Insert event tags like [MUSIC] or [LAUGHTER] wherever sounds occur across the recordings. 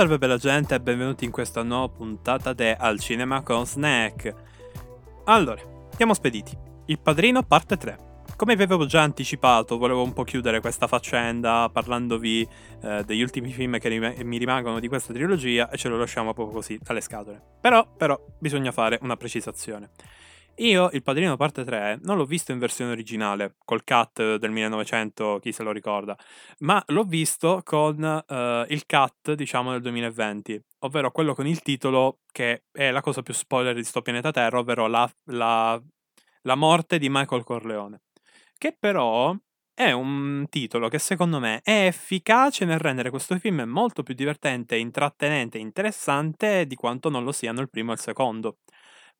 Salve bella gente e benvenuti in questa nuova puntata di Al Cinema con Snack. Allora, siamo spediti. Il Padrino parte 3. Come vi avevo già anticipato, volevo un po' chiudere questa faccenda parlandovi eh, degli ultimi film che rim- mi rimangono di questa trilogia e ce lo lasciamo proprio così, dalle scatole. Però, però, bisogna fare una precisazione. Io il Padrino parte 3 non l'ho visto in versione originale, col cut del 1900, chi se lo ricorda, ma l'ho visto con uh, il cut, diciamo, del 2020, ovvero quello con il titolo che è la cosa più spoiler di sto pianeta Terra, ovvero la, la, la morte di Michael Corleone. Che però è un titolo che secondo me è efficace nel rendere questo film molto più divertente, intrattenente e interessante di quanto non lo siano il primo e il secondo.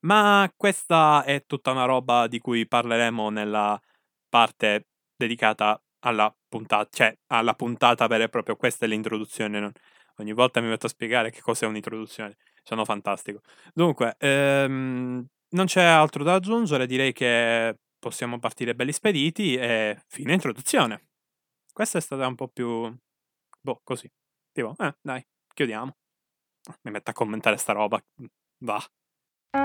Ma questa è tutta una roba di cui parleremo nella parte dedicata alla puntata, cioè alla puntata vera e propria. Questa è l'introduzione. Non... Ogni volta mi metto a spiegare che cos'è un'introduzione. Sono fantastico. Dunque, ehm, non c'è altro da aggiungere. Direi che possiamo partire belli spediti e fine introduzione. Questa è stata un po' più... Boh, così. Tipo, eh, dai, chiudiamo. Mi metto a commentare sta roba. Va. Il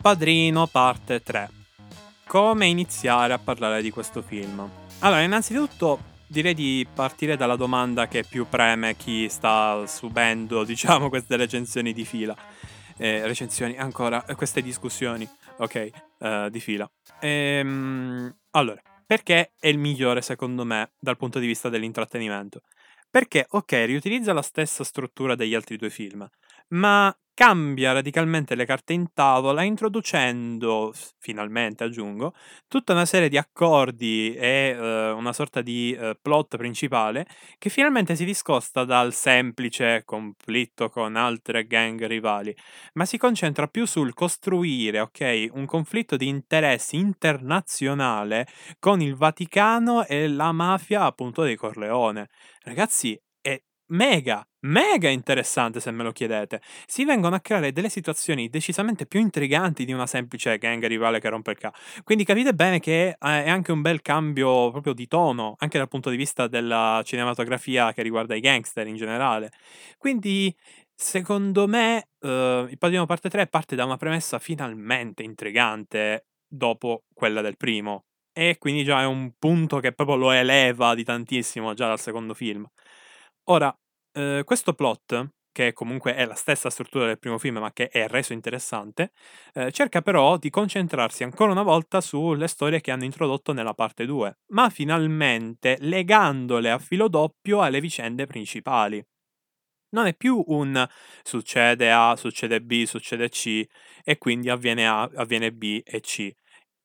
Padrino parte 3. Come iniziare a parlare di questo film? Allora, innanzitutto direi di partire dalla domanda che più preme chi sta subendo, [LAUGHS] diciamo, queste recensioni di fila. Eh, recensioni, ancora, queste discussioni, ok, uh, di fila. Ehm, allora, perché è il migliore secondo me dal punto di vista dell'intrattenimento? Perché, ok, riutilizza la stessa struttura degli altri due film, ma cambia radicalmente le carte in tavola introducendo, finalmente aggiungo, tutta una serie di accordi e uh, una sorta di uh, plot principale che finalmente si discosta dal semplice conflitto con altre gang rivali, ma si concentra più sul costruire, ok, un conflitto di interessi internazionale con il Vaticano e la mafia appunto dei Corleone. Ragazzi, mega, mega interessante se me lo chiedete. Si vengono a creare delle situazioni decisamente più intriganti di una semplice gang rivale che rompe il ca. Quindi capite bene che è anche un bel cambio proprio di tono, anche dal punto di vista della cinematografia che riguarda i gangster in generale. Quindi secondo me uh, il Padrino parte 3 parte da una premessa finalmente intrigante dopo quella del primo. E quindi già è un punto che proprio lo eleva di tantissimo già dal secondo film. Ora, eh, questo plot, che comunque è la stessa struttura del primo film, ma che è reso interessante, eh, cerca però di concentrarsi ancora una volta sulle storie che hanno introdotto nella parte 2, ma finalmente legandole a filo doppio alle vicende principali. Non è più un succede A, succede B, succede C e quindi avviene A, avviene B e C.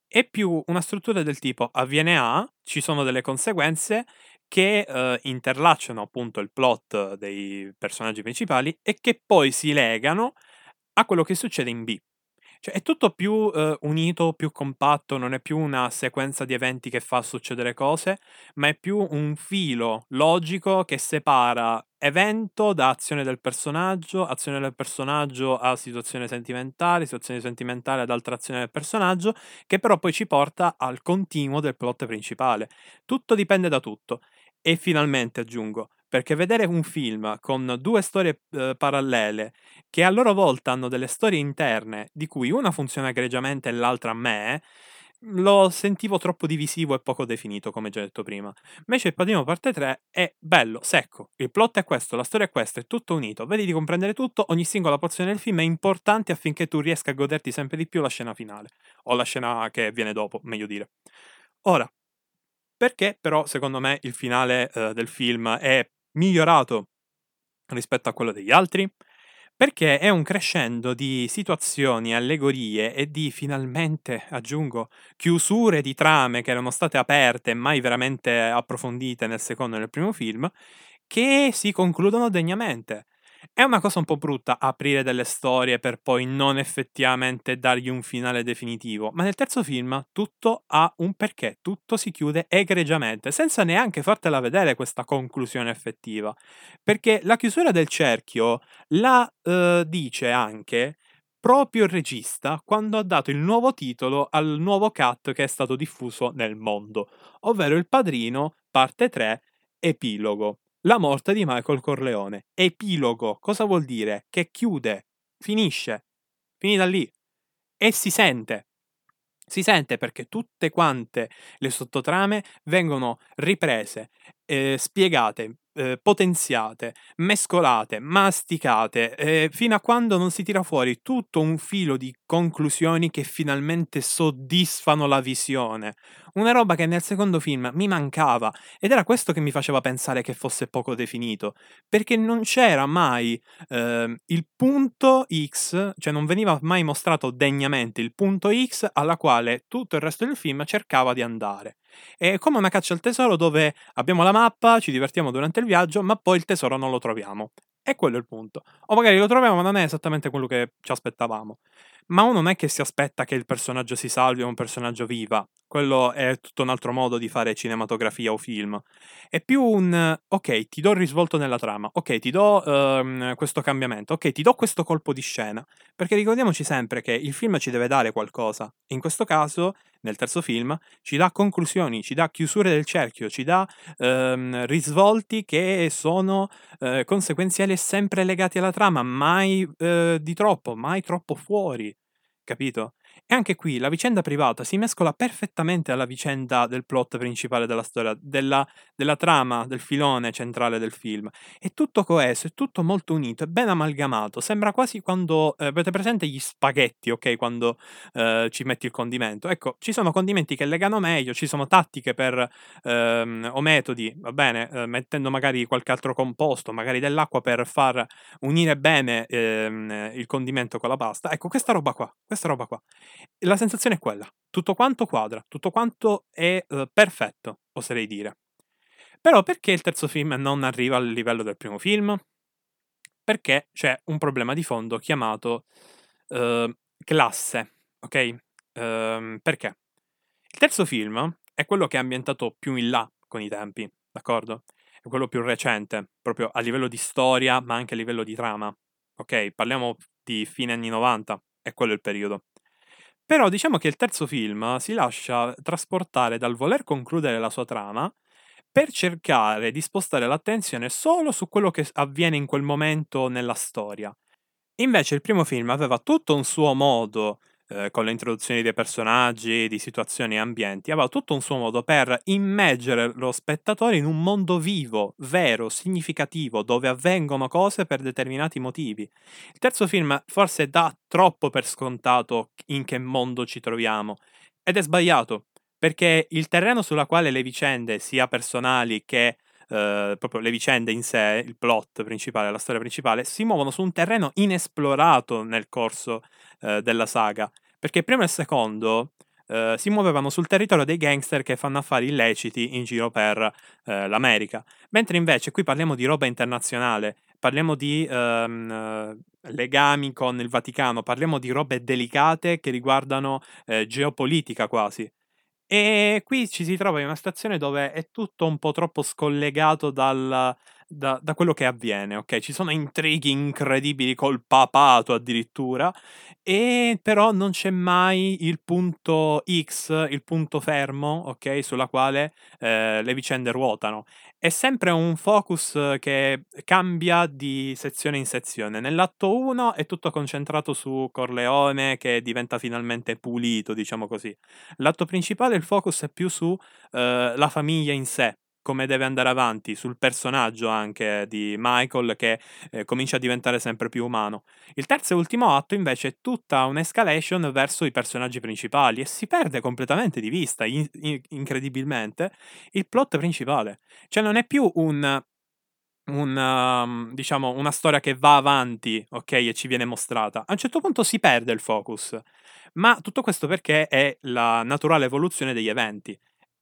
È più una struttura del tipo avviene A, ci sono delle conseguenze che uh, interlacciano appunto il plot dei personaggi principali e che poi si legano a quello che succede in B. Cioè è tutto più uh, unito, più compatto, non è più una sequenza di eventi che fa succedere cose, ma è più un filo logico che separa evento da azione del personaggio, azione del personaggio a situazione sentimentale, situazione sentimentale ad altra azione del personaggio, che però poi ci porta al continuo del plot principale. Tutto dipende da tutto. E finalmente aggiungo, perché vedere un film con due storie eh, parallele che a loro volta hanno delle storie interne, di cui una funziona egregiamente e l'altra a me, lo sentivo troppo divisivo e poco definito, come già detto prima. Invece il Padrino parte 3 è bello, secco. Il plot è questo, la storia è questa, è tutto unito. Vedi di comprendere tutto, ogni singola porzione del film è importante affinché tu riesca a goderti sempre di più la scena finale. O la scena che viene dopo, meglio dire. Ora, perché però secondo me il finale eh, del film è migliorato rispetto a quello degli altri? Perché è un crescendo di situazioni, allegorie e di finalmente, aggiungo, chiusure di trame che erano state aperte e mai veramente approfondite nel secondo e nel primo film, che si concludono degnamente. È una cosa un po' brutta aprire delle storie per poi non effettivamente dargli un finale definitivo, ma nel terzo film tutto ha un perché, tutto si chiude egregiamente, senza neanche fartela vedere questa conclusione effettiva. Perché la chiusura del cerchio la eh, dice anche proprio il regista quando ha dato il nuovo titolo al nuovo cut che è stato diffuso nel mondo, ovvero Il Padrino, parte 3, epilogo. La morte di Michael Corleone. Epilogo. Cosa vuol dire? Che chiude, finisce, finita lì. E si sente. Si sente perché tutte quante le sottotrame vengono riprese, eh, spiegate, eh, potenziate, mescolate, masticate, eh, fino a quando non si tira fuori tutto un filo di conclusioni che finalmente soddisfano la visione. Una roba che nel secondo film mi mancava ed era questo che mi faceva pensare che fosse poco definito, perché non c'era mai eh, il punto X, cioè non veniva mai mostrato degnamente il punto X alla quale tutto il resto del film cercava di andare. È come una caccia al tesoro dove abbiamo la mappa, ci divertiamo durante il viaggio, ma poi il tesoro non lo troviamo. E quello è il punto. O magari lo troviamo, ma non è esattamente quello che ci aspettavamo. Ma uno non è che si aspetta che il personaggio si salvi o un personaggio viva. Quello è tutto un altro modo di fare cinematografia o film. È più un ok, ti do il risvolto nella trama, ok, ti do um, questo cambiamento, ok, ti do questo colpo di scena. Perché ricordiamoci sempre che il film ci deve dare qualcosa. In questo caso, nel terzo film, ci dà conclusioni, ci dà chiusure del cerchio, ci dà um, risvolti che sono uh, conseguenziali e sempre legati alla trama, mai uh, di troppo, mai troppo fuori capito? E anche qui la vicenda privata si mescola perfettamente alla vicenda del plot principale della storia, della, della trama, del filone centrale del film. È tutto coeso, è tutto molto unito, è ben amalgamato. Sembra quasi quando eh, avete presente gli spaghetti, ok? Quando eh, ci metti il condimento. Ecco, ci sono condimenti che legano meglio, ci sono tattiche per, ehm, o metodi, va bene, eh, mettendo magari qualche altro composto, magari dell'acqua per far unire bene ehm, il condimento con la pasta. Ecco, questa roba qua, questa roba qua. La sensazione è quella, tutto quanto quadra, tutto quanto è uh, perfetto, oserei dire. Però perché il terzo film non arriva al livello del primo film? Perché c'è un problema di fondo chiamato uh, classe, ok? Uh, perché? Il terzo film è quello che è ambientato più in là con i tempi, d'accordo? È quello più recente, proprio a livello di storia, ma anche a livello di trama. Ok, parliamo di fine anni 90, è quello il periodo. Però diciamo che il terzo film si lascia trasportare dal voler concludere la sua trama per cercare di spostare l'attenzione solo su quello che avviene in quel momento nella storia. Invece il primo film aveva tutto un suo modo eh, con le introduzioni dei personaggi, di situazioni e ambienti, aveva tutto un suo modo per immergere lo spettatore in un mondo vivo, vero, significativo, dove avvengono cose per determinati motivi. Il terzo film forse dà troppo per scontato in che mondo ci troviamo, ed è sbagliato, perché il terreno sulla quale le vicende, sia personali che Uh, proprio le vicende in sé, il plot principale, la storia principale, si muovono su un terreno inesplorato nel corso uh, della saga. Perché il primo e il secondo uh, si muovevano sul territorio dei gangster che fanno affari illeciti in giro per l'America. Mentre invece qui parliamo di roba internazionale, parliamo di um, legami con il Vaticano, parliamo di robe delicate che riguardano geopolitica quasi. E qui ci si trova in una situazione dove è tutto un po' troppo scollegato dal, da, da, quello che avviene, ok? Ci sono intrighi incredibili col papato addirittura, e però non c'è mai il punto X, il punto fermo, ok? Sulla quale eh, le vicende ruotano. È sempre un focus che cambia di sezione in sezione. Nell'atto 1 è tutto concentrato su Corleone che diventa finalmente pulito, diciamo così. L'atto principale il focus è più su eh, famiglia in sé, come deve andare avanti, sul personaggio anche di Michael che eh, comincia a diventare sempre più umano. Il terzo e ultimo atto invece è tutta un'escalation verso i personaggi principali e si perde completamente di vista, in- in- incredibilmente, il plot principale. Cioè non è più un un um, diciamo, una storia che va avanti, okay, e ci viene mostrata. A un certo punto si perde il focus, ma tutto questo perché è la naturale evoluzione degli eventi.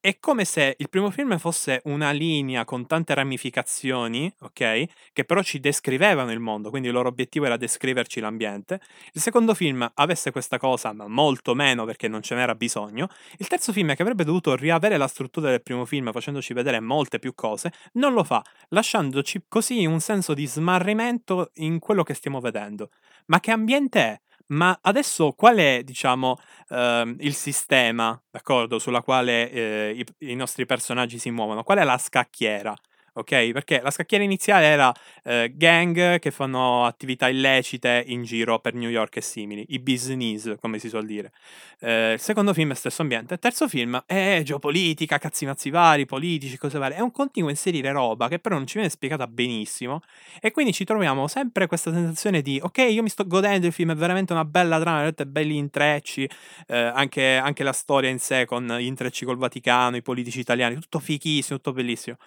È come se il primo film fosse una linea con tante ramificazioni, okay, che però ci descrivevano il mondo, quindi il loro obiettivo era descriverci l'ambiente. Il secondo film avesse questa cosa, ma molto meno perché non ce n'era bisogno. Il terzo film, che avrebbe dovuto riavere la struttura del primo film facendoci vedere molte più cose, non lo fa, lasciandoci così un senso di smarrimento in quello che stiamo vedendo. Ma che ambiente è? Ma adesso qual è, diciamo, ehm, il sistema, d'accordo, sulla quale, ehm, i i nostri personaggi si muovono? Qual è la scacchiera? Okay, perché la scacchiera iniziale era, ehm, gang che fanno attività illecite in giro per New York e simili, i business come si suol dire. Ehm, il secondo film stesso ambiente, il terzo film è geopolitica, cazzi mazzi vari, politici, cose varie. È un continuo inserire roba che però non ci viene spiegata benissimo e quindi ci troviamo sempre questa sensazione di: "Okay, io mi sto godendo il film, è veramente una bella trama, veramente belli intrecci", ehm, anche anche la storia in sé con gli intrecci col Vaticano, i politici italiani, tutto fighissimo, tutto bellissimo.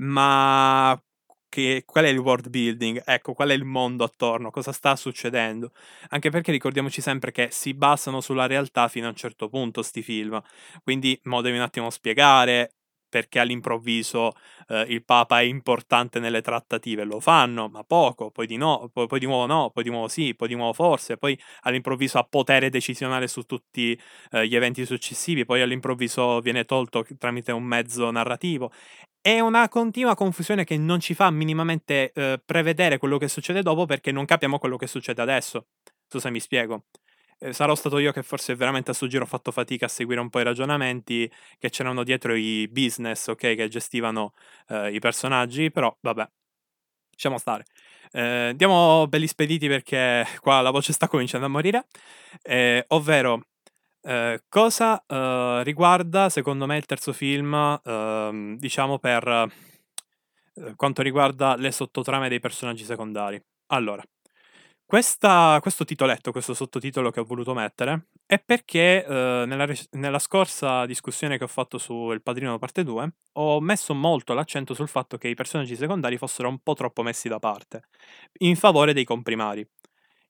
Ma che qual è il world building? Ecco, qual è il mondo attorno? Cosa sta succedendo? Anche perché ricordiamoci sempre che si basano sulla realtà fino a un certo punto 'sti film. Quindi mo devi un attimo spiegare perché all'improvviso, ehm, il Papa è importante nelle trattative. Lo fanno, ma poco, poi di no, poi poi di nuovo no, poi di nuovo sì, poi di nuovo forse, poi all'improvviso ha potere decisionale su tutti, ehm, gli eventi successivi, poi all'improvviso viene tolto tramite un mezzo narrativo. È una continua confusione che non ci fa minimamente, ehm, prevedere quello che succede dopo perché non capiamo quello che succede adesso. So se mi spiego. Ehm, sarò stato io che forse veramente a 'sto giro ho fatto fatica a seguire un po' i ragionamenti che c'erano dietro i business, okay, che gestivano, ehm, i personaggi, però vabbè. Lasciamo stare. Ehm, diamo belli spediti perché qua la voce sta cominciando a morire, ehm, ovvero, ehm, cosa, uhm, riguarda secondo me il terzo film, uhm, diciamo per, uhm, quanto riguarda le sottotrame dei personaggi secondari. Allora, questa questo titoletto, questo sottotitolo che ho voluto mettere è perché, uhm, nella nella scorsa discussione che ho fatto su Il Padrino parte 2, ho messo molto l'accento sul fatto che i personaggi secondari fossero un po' troppo messi da parte, in favore dei comprimari.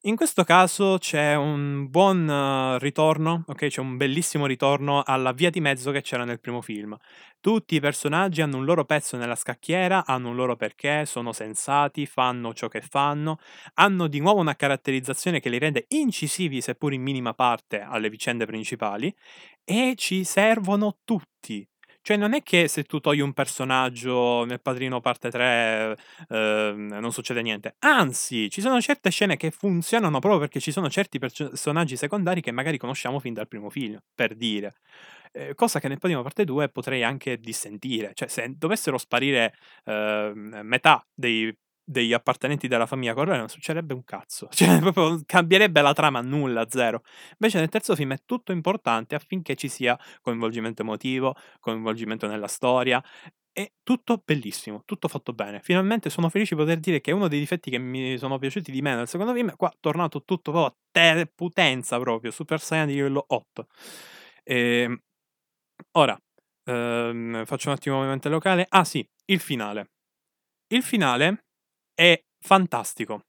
In questo caso c'è un buon ritorno, okay, c'è un bellissimo ritorno alla via di mezzo che c'era nel primo film. Tutti i personaggi hanno un loro pezzo nella scacchiera, hanno un loro perché, sono sensati, fanno ciò che fanno, hanno di nuovo una caratterizzazione che li rende incisivi, seppur in minima parte, alle vicende principali e ci servono tutti. Cioè non è che se tu togli un personaggio nel Padrino parte 3, uhm, non succede niente. Anzi, ci sono certe scene che funzionano proprio perché ci sono certi personaggi secondari che magari conosciamo fin dal primo film, per dire. Ehm, cosa che nel Padrino parte 2 potrei anche dissentire. Cioè se dovessero sparire, uhm, metà dei degli appartenenti della famiglia Corleone non succederebbe un cazzo. [LAUGHS] Cioè proprio cambierebbe la trama, nulla, zero. Invece nel terzo film è tutto importante affinché ci sia coinvolgimento emotivo, coinvolgimento nella storia. È tutto bellissimo, tutto fatto bene. Finalmente sono felice di poter dire che uno dei difetti che mi sono piaciuti di meno nel secondo film, qua tornato tutto proprio a te potenza proprio, Super Saiyan di livello 8. Ehm, ora, uhm, faccio un attimo mente locale. Ah sì, il finale. Il finale è fantastico,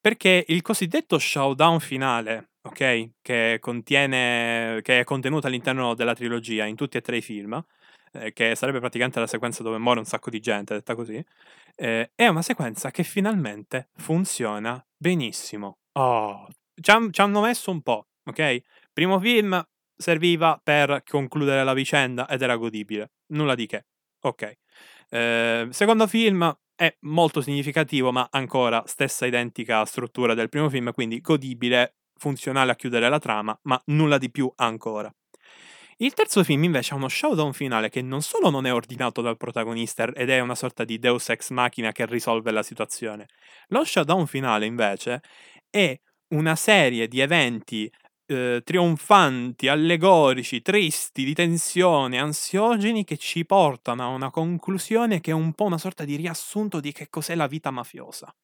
perché il cosiddetto showdown finale, okay, che contiene che è contenuto all'interno della trilogia in tutti e 3 i film, ehm, che sarebbe praticamente la sequenza dove muore un sacco di gente, detta così, ehm, è una sequenza che finalmente funziona benissimo. Oh, c'han c'hanno messo un po', okay. Primo film serviva per concludere la vicenda ed era godibile, nulla di che, okay. Ehm, secondo film è molto significativo, ma ancora stessa identica struttura del primo film, quindi godibile, funzionale a chiudere la trama, ma nulla di più ancora. Il terzo film invece ha uno showdown finale che non solo non è ordinato dal protagonista ed è una sorta di deus ex machina che risolve la situazione. Lo showdown finale invece è una serie di eventi, uhm, trionfanti, allegorici, tristi, di tensione, ansiogeni che ci portano a una conclusione che è un po' una sorta di riassunto di che cos'è la vita mafiosa.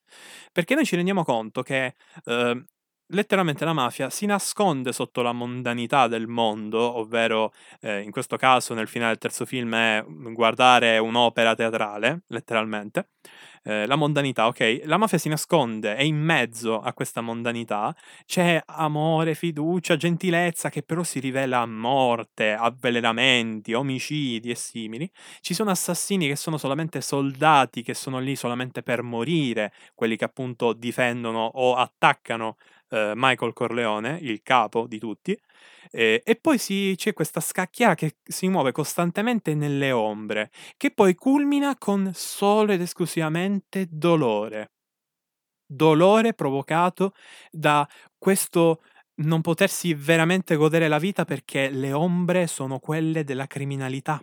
Perché noi ci rendiamo conto che, uhm, letteralmente la mafia si nasconde sotto la mondanità del mondo, ovvero eh, in questo caso nel finale del terzo film è guardare un'opera teatrale, letteralmente. Eh, la mondanità, ok? La mafia si nasconde e in mezzo a questa mondanità c'è amore, fiducia, gentilezza che però si rivela a morte, avvelenamenti, omicidi e simili. Ci sono assassini che sono solamente soldati che sono lì solamente per morire, quelli che appunto difendono o attaccano eh, Michael Corleone, il capo di tutti, eh, e poi si, c'è questa scacchiera che si muove costantemente nelle ombre, che poi culmina con solo ed esclusivamente dolore. Dolore provocato da questo non potersi veramente godere la vita perché le ombre sono quelle della criminalità.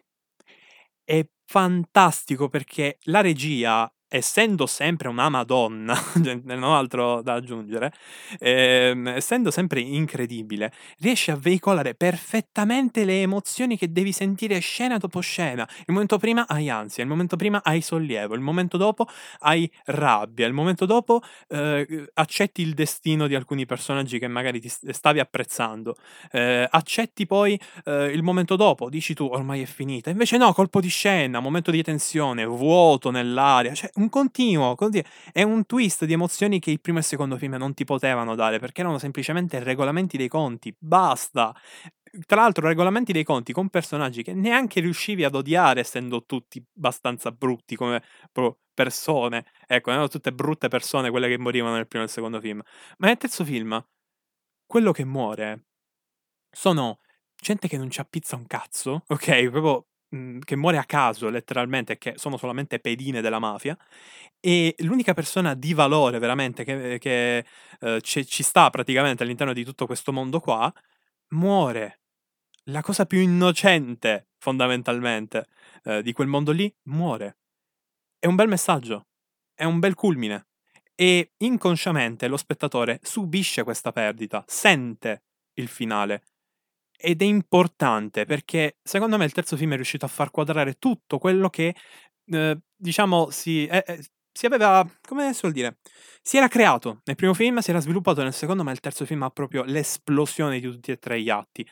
È fantastico perché la regia essendo sempre una madonna, [LAUGHS] cioè, non altro da aggiungere, ehm, essendo sempre incredibile, riesce a veicolare perfettamente le emozioni che devi sentire scena dopo scena. Il momento prima hai ansia, il momento prima hai sollievo, il momento dopo hai rabbia, il momento dopo eh, accetti il destino di alcuni personaggi che magari ti stavi apprezzando, eh, accetti poi eh, il momento dopo, dici tu ormai è finita, invece no, colpo di scena, momento di tensione, vuoto nell'aria, cioè un continuo, continuo, è un twist di emozioni che il primo e il secondo film non ti potevano dare perché erano semplicemente regolamenti dei conti, basta. Tra l'altro, regolamenti dei conti con personaggi che neanche riuscivi ad odiare, essendo tutti abbastanza brutti come persone. Ecco, erano tutte brutte persone quelle che morivano nel primo e nel secondo film. Ma nel terzo film, quello che muore sono gente che non ci appizza un cazzo, ok? Proprio Mhmm, che muore a caso letteralmente, che sono solamente pedine della mafia, e l'unica persona di valore veramente che che, uhm, ci ci sta praticamente all'interno di tutto questo mondo qua, muore. La cosa più innocente fondamentalmente, uhm, di quel mondo lì, muore. È un bel messaggio, è un bel culmine e inconsciamente lo spettatore subisce questa perdita, sente il finale. Ed è importante perché secondo me il terzo film è riuscito a far quadrare tutto quello che, eh, diciamo, si, eh, eh, si aveva, come si vuol dire, si era creato nel primo film, si era sviluppato nel secondo, ma il terzo film ha proprio l'esplosione di tutti e tre gli atti.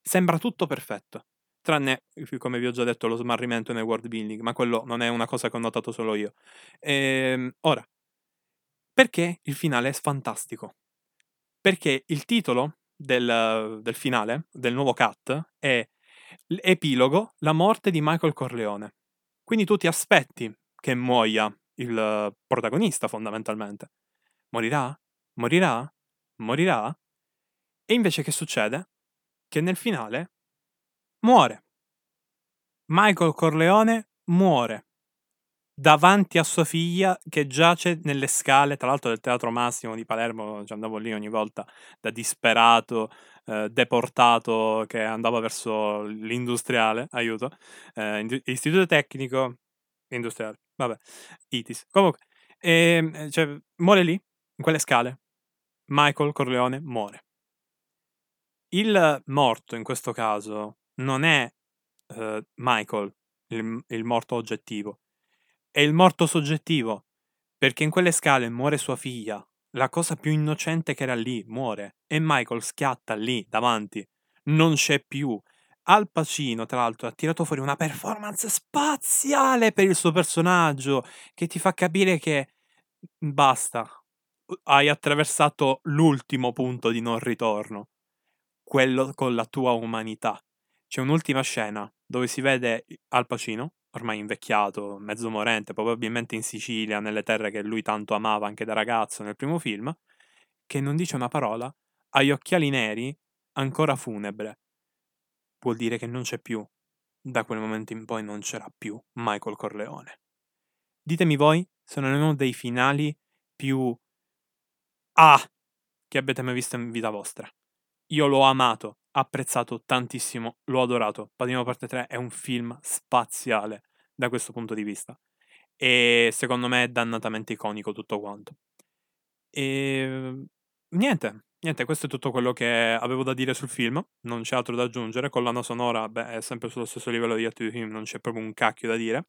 Sembra tutto perfetto. Tranne, come vi ho già detto, lo smarrimento nel world building, ma quello non è una cosa che ho notato solo io. Ehm, ora, perché il finale è fantastico? Perché il titolo del, del finale, del nuovo cut, è l'epilogo, la morte di Michael Corleone. Quindi tu ti aspetti che muoia il protagonista fondamentalmente. Morirà? Morirà? Morirà? E invece che succede? Che nel finale muore. Michael Corleone muore davanti a sua figlia che giace nelle scale, tra l'altro del Teatro Massimo di Palermo, ci andavo lì ogni volta da disperato, eh, deportato che andava verso l'industriale, aiuto, eh, istituto tecnico industriale, vabbè, ITIS. Comunque, eh, cioè, muore lì, in quelle scale. Michael Corleone muore. Il morto in questo caso non è uh, Michael, il, il morto oggettivo, è il morto soggettivo, perché in quelle scale muore sua figlia, la cosa più innocente che era lì, muore, e Michael schiatta lì, davanti, non c'è più. Al Pacino, tra l'altro, ha tirato fuori una performance spaziale per il suo personaggio, che ti fa capire che basta, hai attraversato l'ultimo punto di non ritorno, quello con la tua umanità. C'è un'ultima scena dove si vede Al Pacino ormai invecchiato, mezzo morente, probabilmente in Sicilia, nelle terre che lui tanto amava anche da ragazzo nel primo film, che non dice una parola, ha gli occhiali neri, ancora funebre. Vuol dire che non c'è più. Da quel momento in poi non c'era più Michael Corleone. Ditemi voi se non è uno dei finali più ah che avete mai visto in vita vostra. Io l'ho amato, apprezzato tantissimo, l'ho adorato. Padrino parte 3 è un film spaziale da questo punto di vista. E secondo me è dannatamente iconico tutto quanto. E niente, niente, questo è tutto quello che avevo da dire sul film. Non c'è altro da aggiungere. Collana sonora, beh, è sempre sullo stesso livello di altri film, non c'è proprio un cacchio da dire.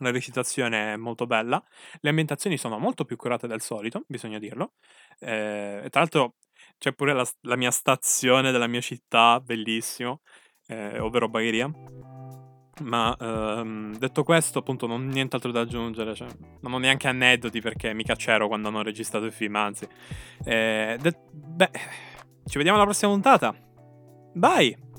La recitazione è molto bella, le ambientazioni sono molto più curate del solito, bisogna dirlo. Eh, tra l'altro, c'è pure la, la, mia stazione della mia città, bellissimo, eh, ovvero Bagheria. Ma ehm, detto questo, appunto, non ho nient'altro da aggiungere. Cioè, non ho neanche aneddoti perché mica c'ero quando hanno registrato il film, anzi. Eh, de- beh, ci vediamo alla prossima puntata. Bye!